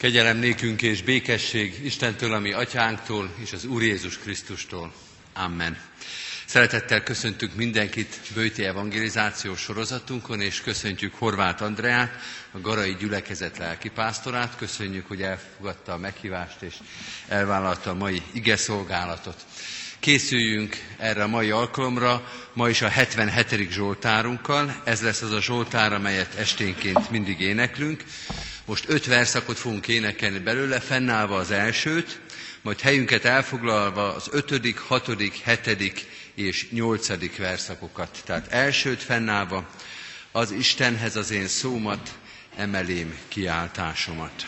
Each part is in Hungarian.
Kegyelem nékünk és békesség Istentől, ami atyánktól és az Úr Jézus Krisztustól. Amen. Szeretettel köszöntünk mindenkit Bőti evangelizációs sorozatunkon, és köszöntjük Horváth Andreát, a Garai Gyülekezet lelkipásztorát. Köszönjük, hogy elfogadta a meghívást és elvállalta a mai ige szolgálatot. Készüljünk erre a mai alkalomra, ma is a 77. Zsoltárunkkal. Ez lesz az a Zsoltár, amelyet esténként mindig éneklünk. Most öt verszakot fogunk énekelni belőle, fennállva az elsőt, majd helyünket elfoglalva az ötödik, hatodik, hetedik és nyolcadik verszakokat. Tehát elsőt fennállva az Istenhez az én szómat, emelém kiáltásomat.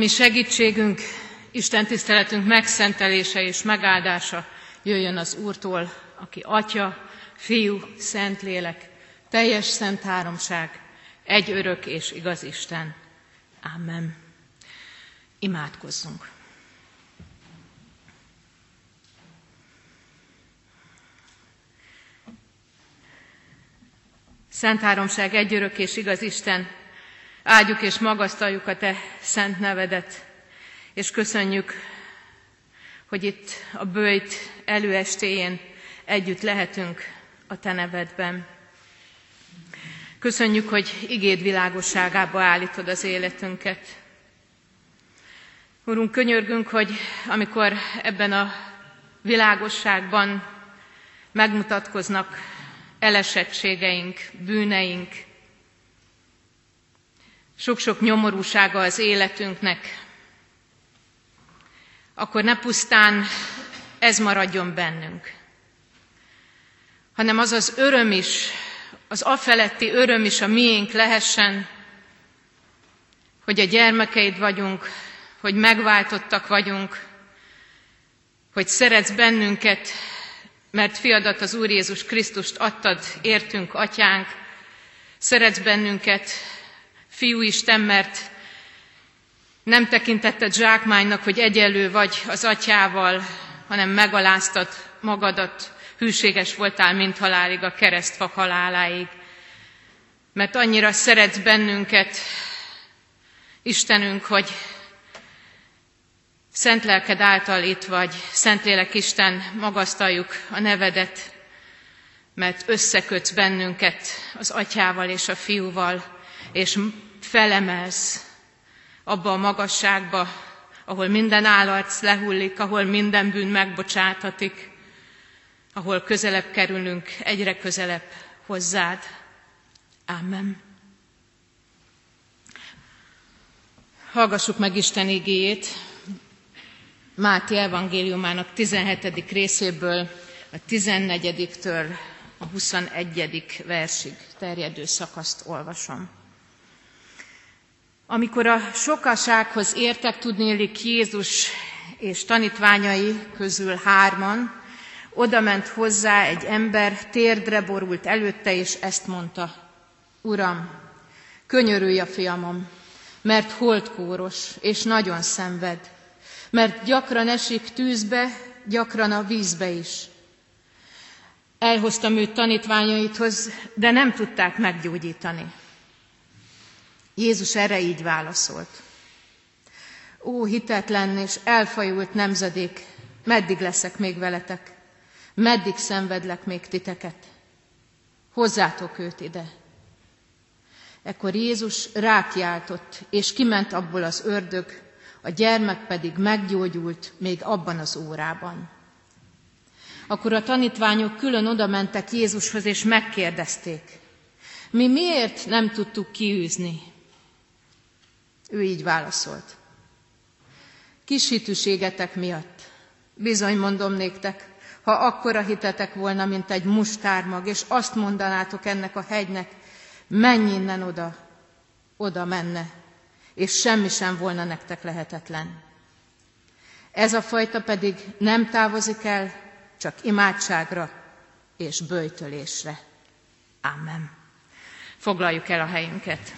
Ami segítségünk, Isten tiszteletünk megszentelése és megáldása jöjjön az Úrtól, aki Atya, Fiú, Szentlélek, teljes szent háromság, egy örök és igaz Isten. Amen. Imádkozzunk. Szent háromság, egy örök és igaz Isten, áldjuk és magasztaljuk a Te szent nevedet, és köszönjük, hogy itt a bőjt előestéjén együtt lehetünk a Te nevedben. Köszönjük, hogy igéd világosságába állítod az életünket. Urunk, könyörgünk, hogy amikor ebben a világosságban megmutatkoznak elesettségeink, bűneink, sok-sok nyomorúsága az életünknek, akkor ne pusztán ez maradjon bennünk, hanem az az öröm is, az afeletti öröm is a miénk lehessen, hogy a gyermekeid vagyunk, hogy megváltottak vagyunk, hogy szeretsz bennünket, mert fiadat az Úr Jézus Krisztust adtad, értünk, atyánk, szeretsz bennünket, Fiú Isten, mert nem tekintetted zsákmánynak, hogy egyenlő vagy az atyával, hanem megaláztad magadat, hűséges voltál, mint halálig, a keresztfa haláláig. Mert annyira szeretsz bennünket, Istenünk, hogy Szent lelked által itt vagy, Szentlélek Isten, magasztaljuk a nevedet, mert összekötsz bennünket az atyával és a fiúval, és felemelsz abba a magasságba, ahol minden állarc lehullik, ahol minden bűn megbocsátatik, ahol közelebb kerülünk, egyre közelebb hozzád. Amen. Hallgassuk meg Isten igéjét, Máté evangéliumának 17. részéből, a 14-től a 21. versig terjedő szakaszt olvasom. Amikor a sokasághoz értek tudnélik Jézus és tanítványai közül hárman, oda ment hozzá egy ember, térdre borult előtte, és ezt mondta, Uram, könyörülj a fiamom, mert holdkóros, és nagyon szenved, mert gyakran esik tűzbe, gyakran a vízbe is. Elhoztam őt tanítványaithoz, de nem tudták meggyógyítani. Jézus erre így válaszolt. Ó, hitetlen és elfajult nemzedék, meddig leszek még veletek? Meddig szenvedlek még titeket? Hozzátok őt ide. Ekkor Jézus rákiáltott, és kiment abból az ördög, a gyermek pedig meggyógyult még abban az órában. Akkor a tanítványok külön oda mentek Jézushoz, és megkérdezték, mi miért nem tudtuk kiűzni? Ő így válaszolt. Kis hitűségetek miatt. Bizony mondom néktek, ha akkora hitetek volna, mint egy mustármag, és azt mondanátok ennek a hegynek, menj innen oda, oda menne, és semmi sem volna nektek lehetetlen. Ez a fajta pedig nem távozik el, csak imádságra és bőjtölésre. Amen. Foglaljuk el a helyünket.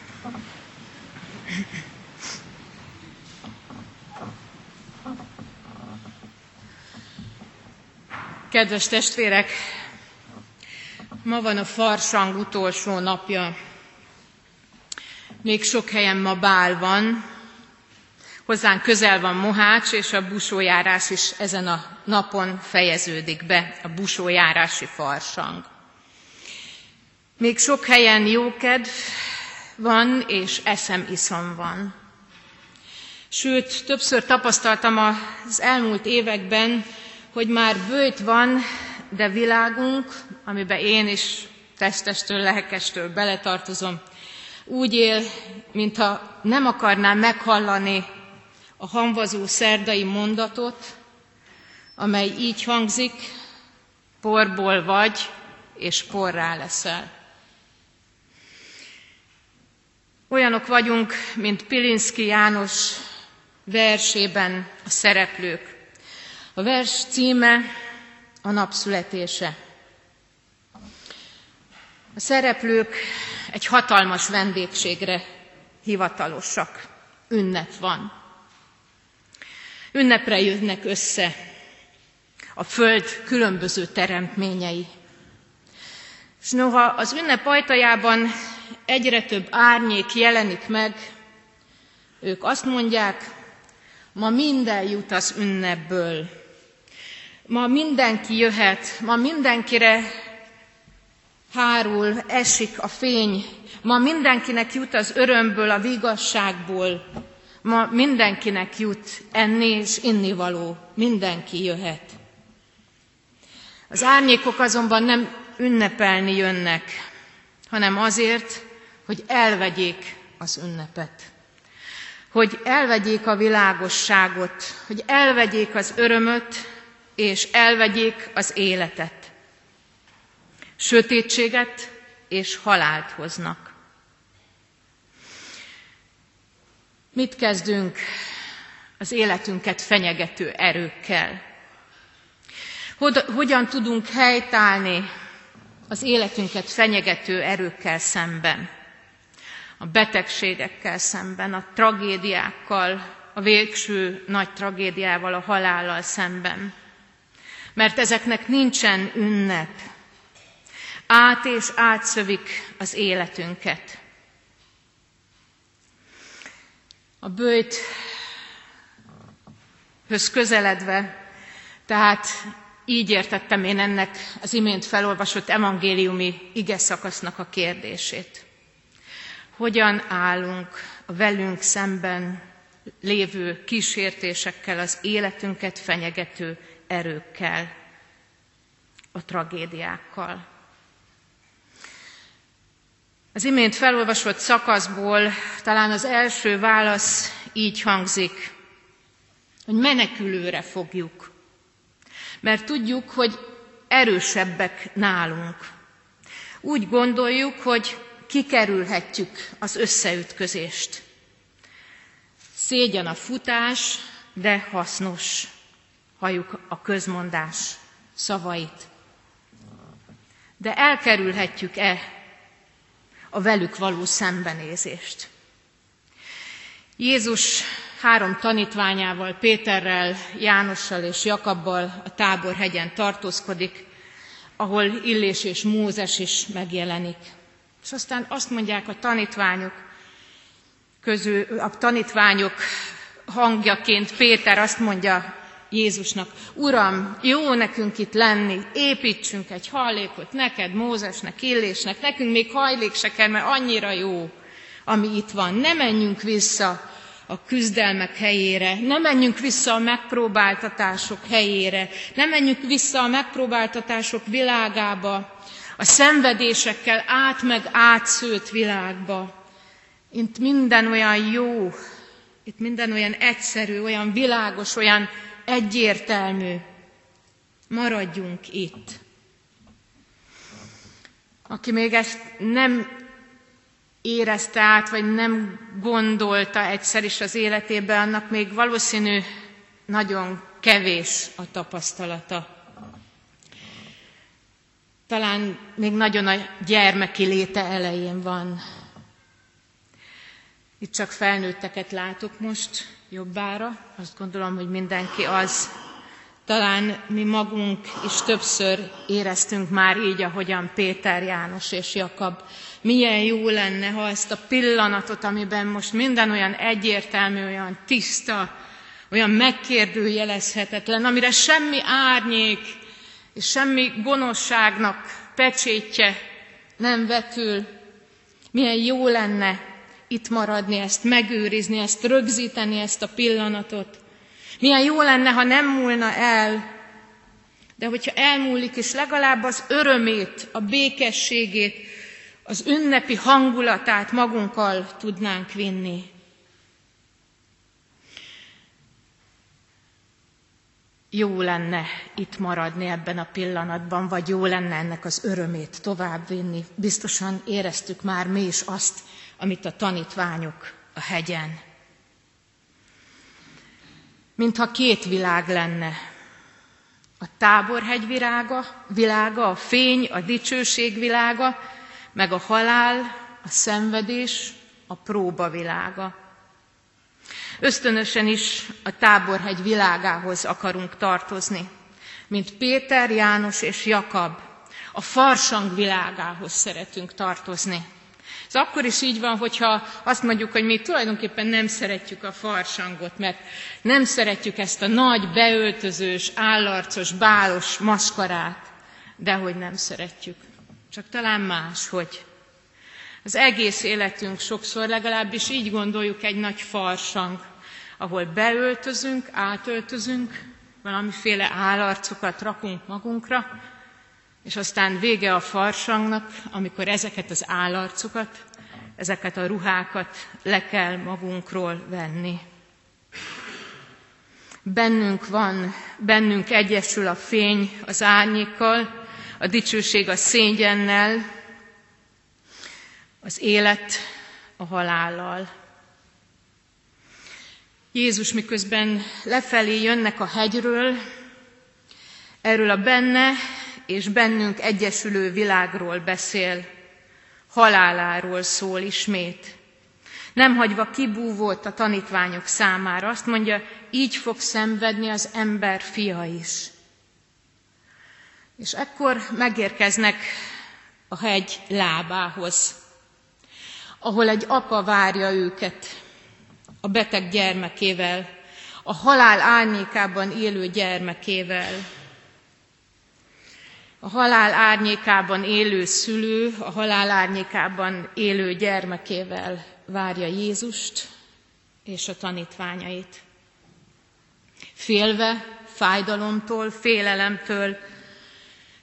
Kedves testvérek, ma van a farsang utolsó napja. Még sok helyen ma bál van, hozzánk közel van Mohács, és a busójárás is ezen a napon fejeződik be, a busójárási farsang. Még sok helyen jókedv van, és eszem iszom van. Sőt, többször tapasztaltam az elmúlt években, hogy már bőjt van, de világunk, amiben én is testestől, lelkestől beletartozom, úgy él, mintha nem akarná meghallani a hamvazó szerdai mondatot, amely így hangzik, porból vagy, és porrá leszel. Olyanok vagyunk, mint Pilinszki János, versében a szereplők. A vers címe a napszületése. A szereplők egy hatalmas vendégségre hivatalosak. Ünnep van. Ünnepre jönnek össze a Föld különböző teremtményei. És noha az ünnep ajtajában egyre több árnyék jelenik meg, ők azt mondják, ma minden jut az ünnepből. Ma mindenki jöhet, ma mindenkire hárul, esik a fény, ma mindenkinek jut az örömből, a vigasságból, ma mindenkinek jut enni és innivaló, mindenki jöhet. Az árnyékok azonban nem ünnepelni jönnek, hanem azért, hogy elvegyék az ünnepet. Hogy elvegyék a világosságot, hogy elvegyék az örömöt, és elvegyék az életet. Sötétséget és halált hoznak. Mit kezdünk az életünket fenyegető erőkkel? Hogyan tudunk helytállni az életünket fenyegető erőkkel szemben? A betegségekkel szemben, a tragédiákkal, a végső nagy tragédiával, a halállal szemben. Mert ezeknek nincsen ünnep. Át és átszövik az életünket. A bőjt höz közeledve, tehát így értettem én ennek az imént felolvasott evangéliumi ige szakasznak a kérdését. Hogyan állunk a velünk szemben lévő kísértésekkel, az életünket fenyegető erőkkel, a tragédiákkal. Az imént felolvasott szakaszból talán az első válasz így hangzik, hogy menekülőre fogjuk mert tudjuk, hogy erősebbek nálunk. Úgy gondoljuk, hogy kikerülhetjük az összeütközést. Szégyen a futás, de hasznos, halljuk a közmondás szavait. De elkerülhetjük-e a velük való szembenézést? Jézus három tanítványával, Péterrel, Jánossal és Jakabbal a táborhegyen tartózkodik, ahol Illés és Mózes is megjelenik. És aztán azt mondják a tanítványok közül, a tanítványok hangjaként Péter azt mondja Jézusnak, Uram, jó nekünk itt lenni, építsünk egy hajlékot neked, Mózesnek, Illésnek, nekünk még hajlék se kell, mert annyira jó, ami itt van. Ne menjünk vissza a küzdelmek helyére, ne menjünk vissza a megpróbáltatások helyére, ne menjünk vissza a megpróbáltatások világába, a szenvedésekkel át meg átszőtt világba. Itt minden olyan jó, itt minden olyan egyszerű, olyan világos, olyan egyértelmű. Maradjunk itt. Aki még ezt nem érezte át, vagy nem gondolta egyszer is az életében, annak még valószínű nagyon kevés a tapasztalata. Talán még nagyon a gyermeki léte elején van. Itt csak felnőtteket látok most jobbára. Azt gondolom, hogy mindenki az. Talán mi magunk is többször éreztünk már így, ahogyan Péter, János és Jakab milyen jó lenne, ha ezt a pillanatot, amiben most minden olyan egyértelmű, olyan tiszta, olyan megkérdőjelezhetetlen, amire semmi árnyék és semmi gonoszságnak pecsétje nem vetül, milyen jó lenne itt maradni, ezt megőrizni, ezt rögzíteni, ezt a pillanatot. Milyen jó lenne, ha nem múlna el, de hogyha elmúlik, és legalább az örömét, a békességét, az ünnepi hangulatát magunkkal tudnánk vinni. Jó lenne itt maradni ebben a pillanatban, vagy jó lenne ennek az örömét továbbvinni. Biztosan éreztük már mi is azt, amit a tanítványok a hegyen. mintha két világ lenne. A táborhegy virága, világa, a fény, a dicsőség világa, meg a halál, a szenvedés, a próba világa. Ösztönösen is a táborhegy világához akarunk tartozni, mint Péter, János és Jakab, a farsang világához szeretünk tartozni. Ez akkor is így van, hogyha azt mondjuk, hogy mi tulajdonképpen nem szeretjük a farsangot, mert nem szeretjük ezt a nagy, beöltözős, állarcos, bálos maskarát, de hogy nem szeretjük. Csak talán más, hogy az egész életünk sokszor legalábbis így gondoljuk egy nagy farsang, ahol beöltözünk, átöltözünk, valamiféle állarcokat rakunk magunkra, és aztán vége a farsangnak, amikor ezeket az állarcokat, ezeket a ruhákat le kell magunkról venni. Bennünk van, bennünk egyesül a fény az árnyékkal, a dicsőség a szégyennel, az élet a halállal. Jézus miközben lefelé jönnek a hegyről, erről a benne és bennünk egyesülő világról beszél, haláláról szól ismét. Nem hagyva kibúvott a tanítványok számára, azt mondja, így fog szenvedni az ember fia is. És ekkor megérkeznek a hegy lábához, ahol egy apa várja őket a beteg gyermekével, a halál árnyékában élő gyermekével, a halál árnyékában élő szülő, a halál árnyékában élő gyermekével várja Jézust és a tanítványait. Félve, fájdalomtól, félelemtől,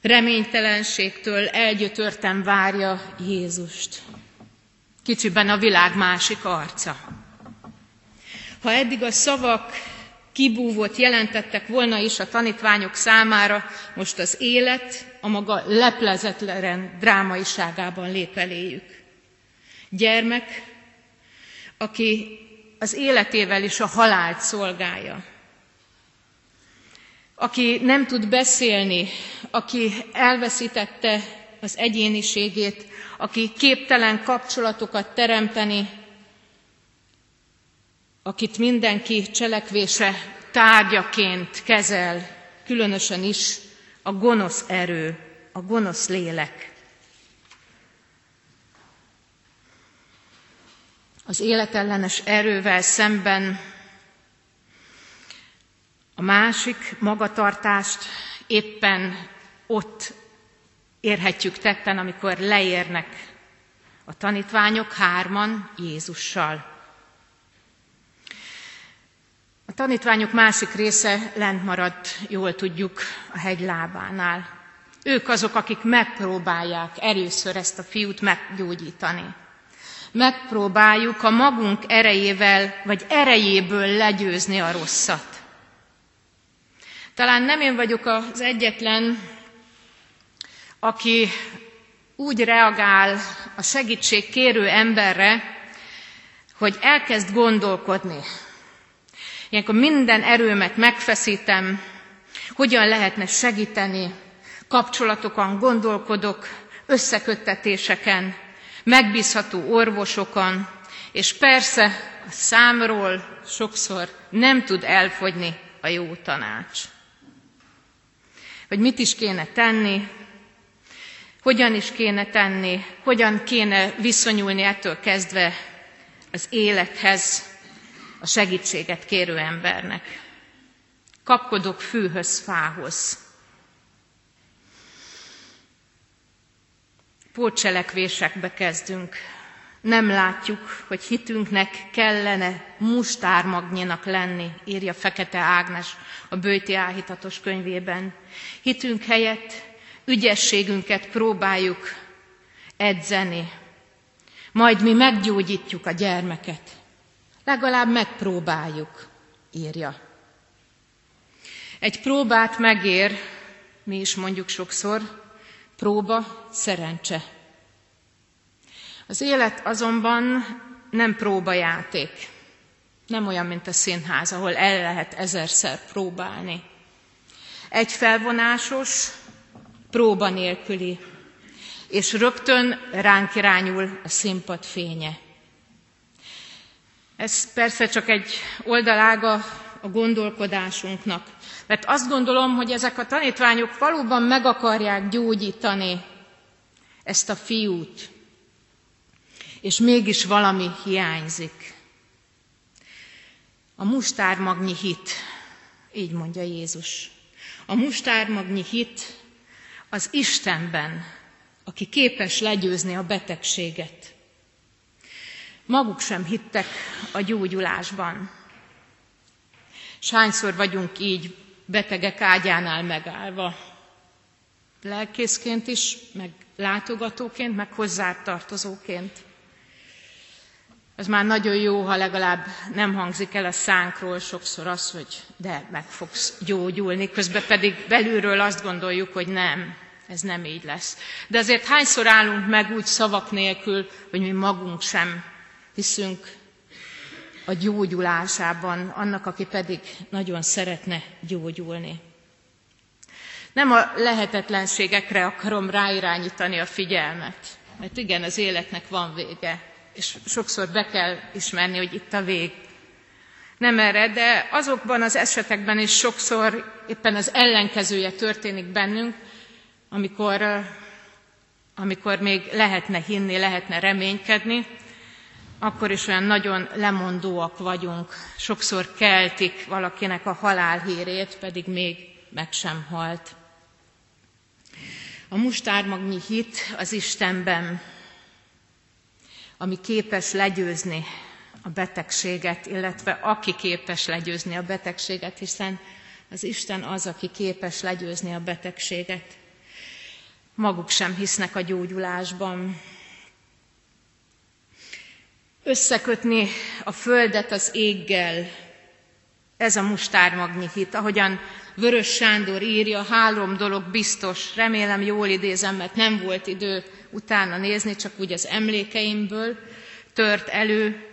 reménytelenségtől elgyötörten várja Jézust. Kicsiben a világ másik arca. Ha eddig a szavak kibúvót jelentettek volna is a tanítványok számára, most az élet a maga leplezetlen drámaiságában lép eléjük. Gyermek, aki az életével is a halált szolgálja. Aki nem tud beszélni, aki elveszítette az egyéniségét, aki képtelen kapcsolatokat teremteni, akit mindenki cselekvése tárgyaként kezel, különösen is a gonosz erő, a gonosz lélek. Az életellenes erővel szemben a másik magatartást éppen ott érhetjük tetten, amikor leérnek a tanítványok hárman Jézussal. A tanítványok másik része lent maradt, jól tudjuk, a hegy lábánál. Ők azok, akik megpróbálják először ezt a fiút meggyógyítani. Megpróbáljuk a magunk erejével, vagy erejéből legyőzni a rosszat. Talán nem én vagyok az egyetlen, aki úgy reagál a segítség kérő emberre, hogy elkezd gondolkodni, Ilyenkor minden erőmet megfeszítem, hogyan lehetne segíteni, kapcsolatokon gondolkodok, összeköttetéseken, megbízható orvosokon, és persze a számról sokszor nem tud elfogyni a jó tanács. Hogy mit is kéne tenni, hogyan is kéne tenni, hogyan kéne viszonyulni ettől kezdve az élethez, a segítséget kérő embernek. Kapkodok fűhöz, fához. Pótcselekvésekbe kezdünk. Nem látjuk, hogy hitünknek kellene mustármagnyinak lenni, írja Fekete Ágnes a Bőti Áhítatos könyvében. Hitünk helyett ügyességünket próbáljuk edzeni, majd mi meggyógyítjuk a gyermeket. Legalább megpróbáljuk, írja. Egy próbát megér, mi is mondjuk sokszor, próba szerencse. Az élet azonban nem próbajáték. Nem olyan, mint a színház, ahol el lehet ezerszer próbálni. Egy felvonásos, próba nélküli, és rögtön ránk irányul a színpad fénye. Ez persze csak egy oldalága a gondolkodásunknak, mert azt gondolom, hogy ezek a tanítványok valóban meg akarják gyógyítani ezt a fiút, és mégis valami hiányzik. A mustármagnyi hit, így mondja Jézus. A mustármagnyi hit az Istenben, aki képes legyőzni a betegséget. Maguk sem hittek a gyógyulásban. Sányszor vagyunk így betegek ágyánál megállva, lelkészként is, meg látogatóként, meg hozzátartozóként. Ez már nagyon jó, ha legalább nem hangzik el a szánkról sokszor az, hogy de meg fogsz gyógyulni, közben pedig belülről azt gondoljuk, hogy nem, ez nem így lesz. De azért hányszor állunk meg úgy szavak nélkül, hogy mi magunk sem hiszünk a gyógyulásában, annak, aki pedig nagyon szeretne gyógyulni. Nem a lehetetlenségekre akarom ráirányítani a figyelmet, mert igen, az életnek van vége, és sokszor be kell ismerni, hogy itt a vég. Nem erre, de azokban az esetekben is sokszor éppen az ellenkezője történik bennünk, amikor, amikor még lehetne hinni, lehetne reménykedni, akkor is olyan nagyon lemondóak vagyunk. Sokszor keltik valakinek a halálhírét, pedig még meg sem halt. A mustármagnyi hit az Istenben, ami képes legyőzni a betegséget, illetve aki képes legyőzni a betegséget, hiszen az Isten az, aki képes legyőzni a betegséget. Maguk sem hisznek a gyógyulásban. Összekötni a földet az éggel, ez a mustármagnyi hit, ahogyan Vörös Sándor írja, három dolog biztos, remélem jól idézem, mert nem volt idő utána nézni, csak úgy az emlékeimből tört elő.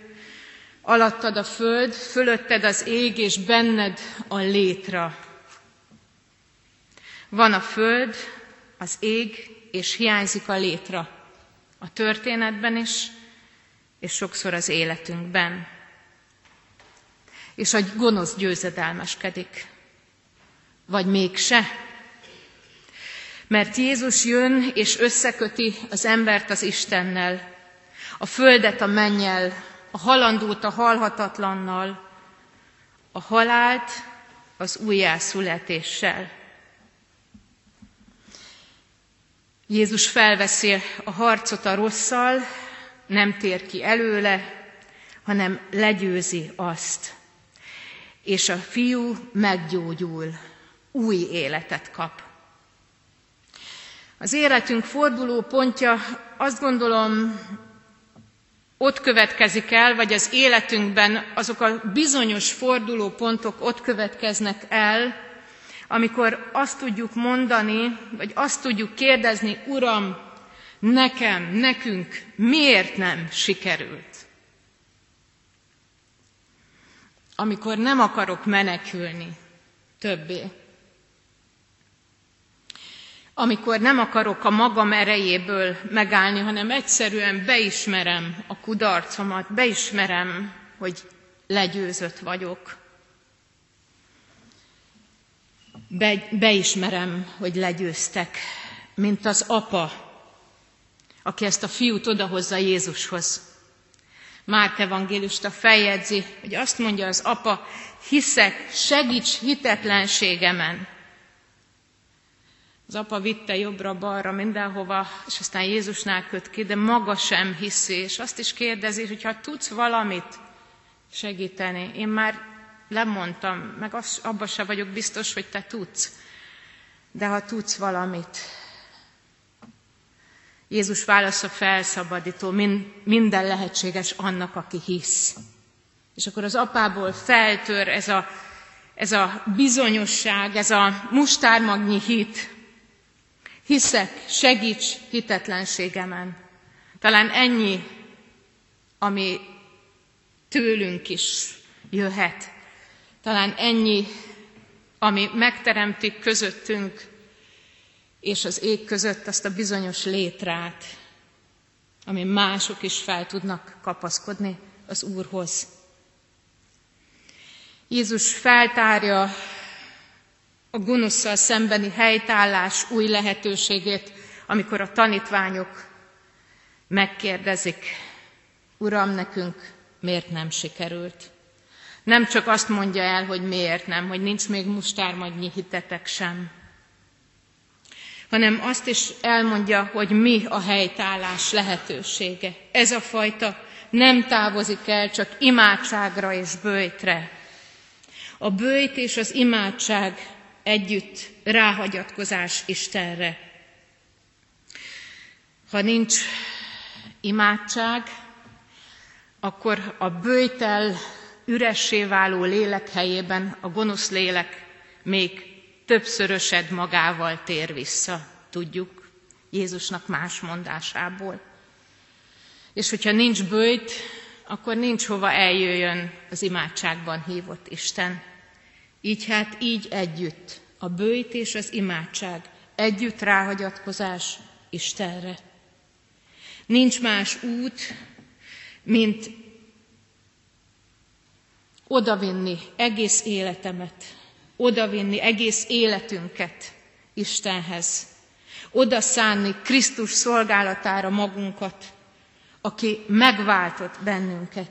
Alattad a föld, fölötted az ég, és benned a létra. Van a föld, az ég, és hiányzik a létra. A történetben is, és sokszor az életünkben. És a gonosz győzedelmeskedik. Vagy mégse? Mert Jézus jön és összeköti az embert az Istennel, a földet a mennyel, a halandót a halhatatlannal, a halált az újjászületéssel. Jézus felveszi a harcot a rosszal, nem tér ki előle, hanem legyőzi azt. És a fiú meggyógyul, új életet kap. Az életünk forduló pontja azt gondolom ott következik el, vagy az életünkben azok a bizonyos forduló pontok ott következnek el, amikor azt tudjuk mondani, vagy azt tudjuk kérdezni, Uram, nekem, nekünk miért nem sikerült? Amikor nem akarok menekülni többé amikor nem akarok a magam erejéből megállni, hanem egyszerűen beismerem a kudarcomat, beismerem, hogy legyőzött vagyok. Be, beismerem, hogy legyőztek, mint az apa, aki ezt a fiút odahozza Jézushoz. Márk evangélista feljegyzi, hogy azt mondja az apa, hiszek, segíts hitetlenségemen, az apa vitte jobbra-balra mindenhova, és aztán Jézusnál köt ki, de maga sem hiszi, és azt is kérdezi, hogy ha tudsz valamit segíteni, én már lemondtam, meg abban se vagyok biztos, hogy te tudsz, de ha tudsz valamit, Jézus válasza felszabadító, minden lehetséges annak, aki hisz. És akkor az apából feltör ez a, ez a bizonyosság, ez a mustármagnyi hit, Hiszek, segíts hitetlenségemen. Talán ennyi, ami tőlünk is jöhet. Talán ennyi, ami megteremtik közöttünk és az ég között azt a bizonyos létrát, ami mások is fel tudnak kapaszkodni az Úrhoz. Jézus feltárja a gonoszszal szembeni helytállás új lehetőségét, amikor a tanítványok megkérdezik, Uram, nekünk miért nem sikerült? Nem csak azt mondja el, hogy miért nem, hogy nincs még mustármadnyi hitetek sem, hanem azt is elmondja, hogy mi a helytállás lehetősége. Ez a fajta nem távozik el csak imádságra és bőjtre. A bőjt és az imádság együtt ráhagyatkozás Istenre. Ha nincs imádság, akkor a bőjtel üressé váló lélek helyében a gonosz lélek még többszörösed magával tér vissza, tudjuk Jézusnak más mondásából. És hogyha nincs bőjt, akkor nincs hova eljöjjön az imádságban hívott Isten. Így hát így együtt, a bőjt és az imádság, együtt ráhagyatkozás Istenre. Nincs más út, mint odavinni egész életemet, odavinni egész életünket Istenhez, oda szánni Krisztus szolgálatára magunkat, aki megváltott bennünket.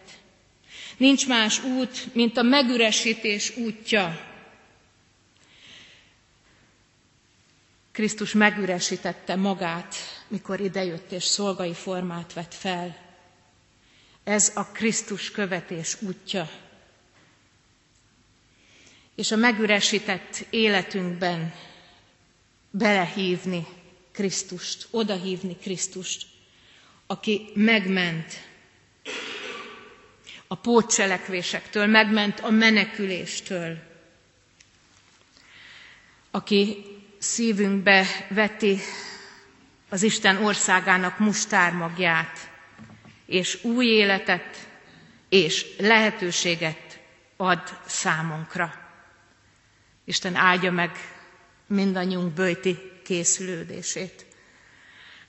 Nincs más út, mint a megüresítés útja. Krisztus megüresítette magát, mikor idejött és szolgai formát vett fel. Ez a Krisztus követés útja és a megüresített életünkben belehívni Krisztust, odahívni Krisztust, aki megment a pótcselekvésektől, megment a meneküléstől, aki szívünkbe veti az Isten országának mustármagját, és új életet és lehetőséget ad számunkra. Isten áldja meg mindannyiunk bőti készülődését.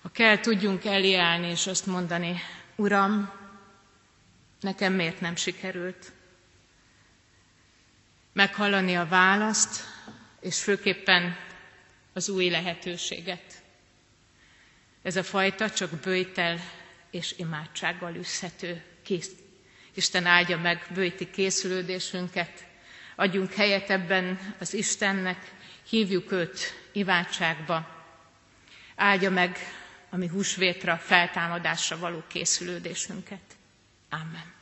Ha kell, tudjunk eljárni és azt mondani, Uram, nekem miért nem sikerült? Meghallani a választ, és főképpen az új lehetőséget. Ez a fajta csak bőjtel és imádsággal üzhető kész. Isten áldja meg bőjti készülődésünket, adjunk helyet ebben az Istennek, hívjuk őt imádságba. Áldja meg a mi húsvétra, feltámadásra való készülődésünket. Amen.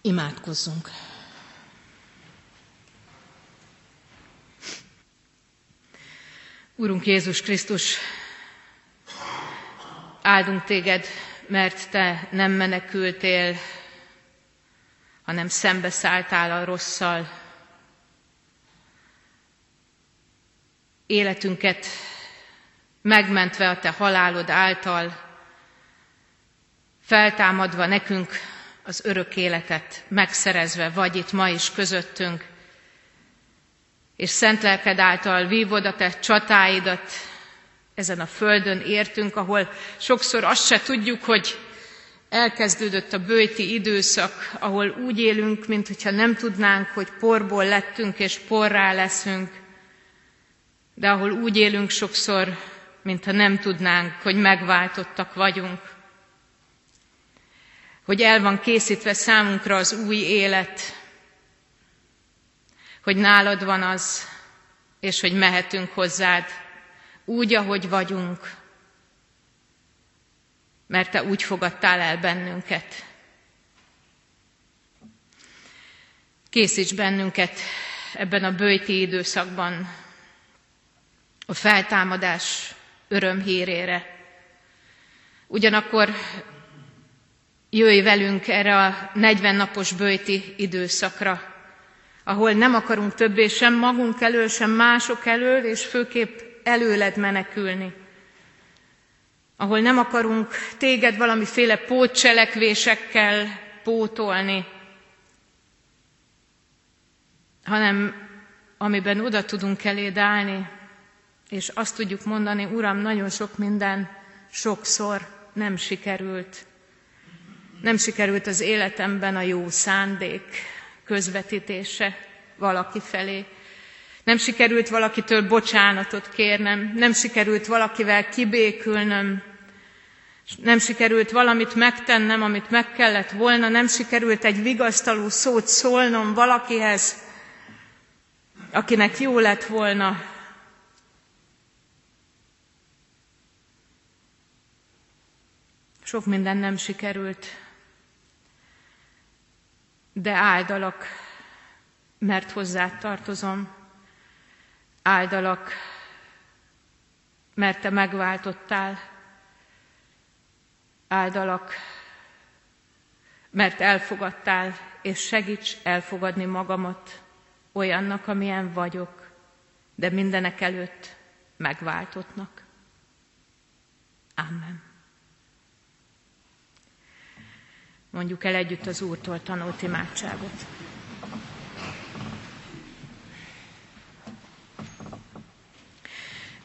Imádkozzunk. Úrunk Jézus Krisztus, áldunk téged, mert te nem menekültél hanem szembeszálltál a rosszal. Életünket megmentve a te halálod által, feltámadva nekünk az örök életet megszerezve vagy itt ma is közöttünk, és szent lelked által vívod a te csatáidat ezen a földön értünk, ahol sokszor azt se tudjuk, hogy elkezdődött a bőti időszak, ahol úgy élünk, mintha nem tudnánk, hogy porból lettünk és porrá leszünk, de ahol úgy élünk sokszor, mintha nem tudnánk, hogy megváltottak vagyunk. Hogy el van készítve számunkra az új élet, hogy nálad van az, és hogy mehetünk hozzád. Úgy, ahogy vagyunk, mert Te úgy fogadtál el bennünket. Készíts bennünket ebben a bőjti időszakban a feltámadás örömhírére. Ugyanakkor jöjj velünk erre a 40 napos bőjti időszakra, ahol nem akarunk többé sem magunk elől, sem mások elől, és főképp előled menekülni ahol nem akarunk téged valamiféle pótcselekvésekkel pótolni, hanem amiben oda tudunk eléd állni, és azt tudjuk mondani, Uram, nagyon sok minden sokszor nem sikerült. Nem sikerült az életemben a jó szándék közvetítése valaki felé. Nem sikerült valakitől bocsánatot kérnem, nem sikerült valakivel kibékülnöm, nem sikerült valamit megtennem, amit meg kellett volna, nem sikerült egy vigasztaló szót szólnom valakihez, akinek jó lett volna. Sok minden nem sikerült, de áldalak, mert hozzá tartozom. Áldalak, mert te megváltottál. Áldalak, mert elfogadtál, és segíts elfogadni magamat olyannak, amilyen vagyok, de mindenek előtt megváltottnak. Amen. Mondjuk el együtt az Úrtól tanult imádságot.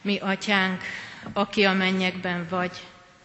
Mi, Atyánk, aki a mennyekben vagy,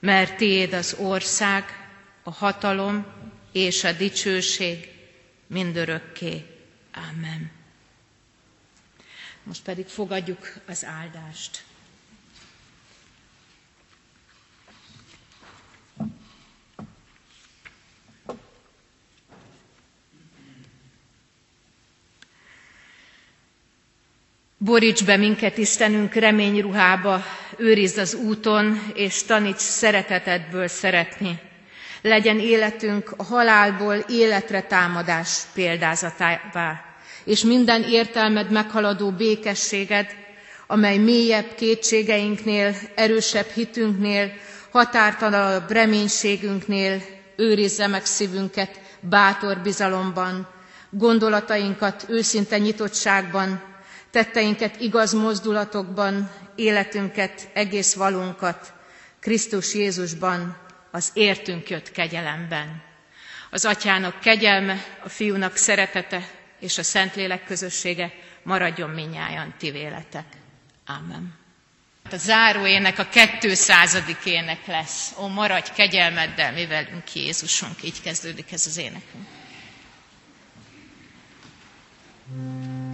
mert tiéd az ország, a hatalom és a dicsőség mindörökké. Amen. Most pedig fogadjuk az áldást. Boríts be minket, Istenünk, reményruhába, őrizd az úton, és taníts szeretetedből szeretni. Legyen életünk a halálból életre támadás példázatává és minden értelmed meghaladó békességed, amely mélyebb kétségeinknél, erősebb hitünknél, határtalanabb reménységünknél őrizze meg szívünket bátor bizalomban, gondolatainkat őszinte nyitottságban, tetteinket igaz mozdulatokban, életünket, egész valunkat Krisztus Jézusban, az értünk jött kegyelemben. Az atyának kegyelme, a fiúnak szeretete, és a Szentlélek közössége maradjon minnyáján ti véletek. Amen. A záró ének a 200. ének lesz. Ó, maradj kegyelmeddel, mi velünk Jézusunk. Így kezdődik ez az énekünk. Mm.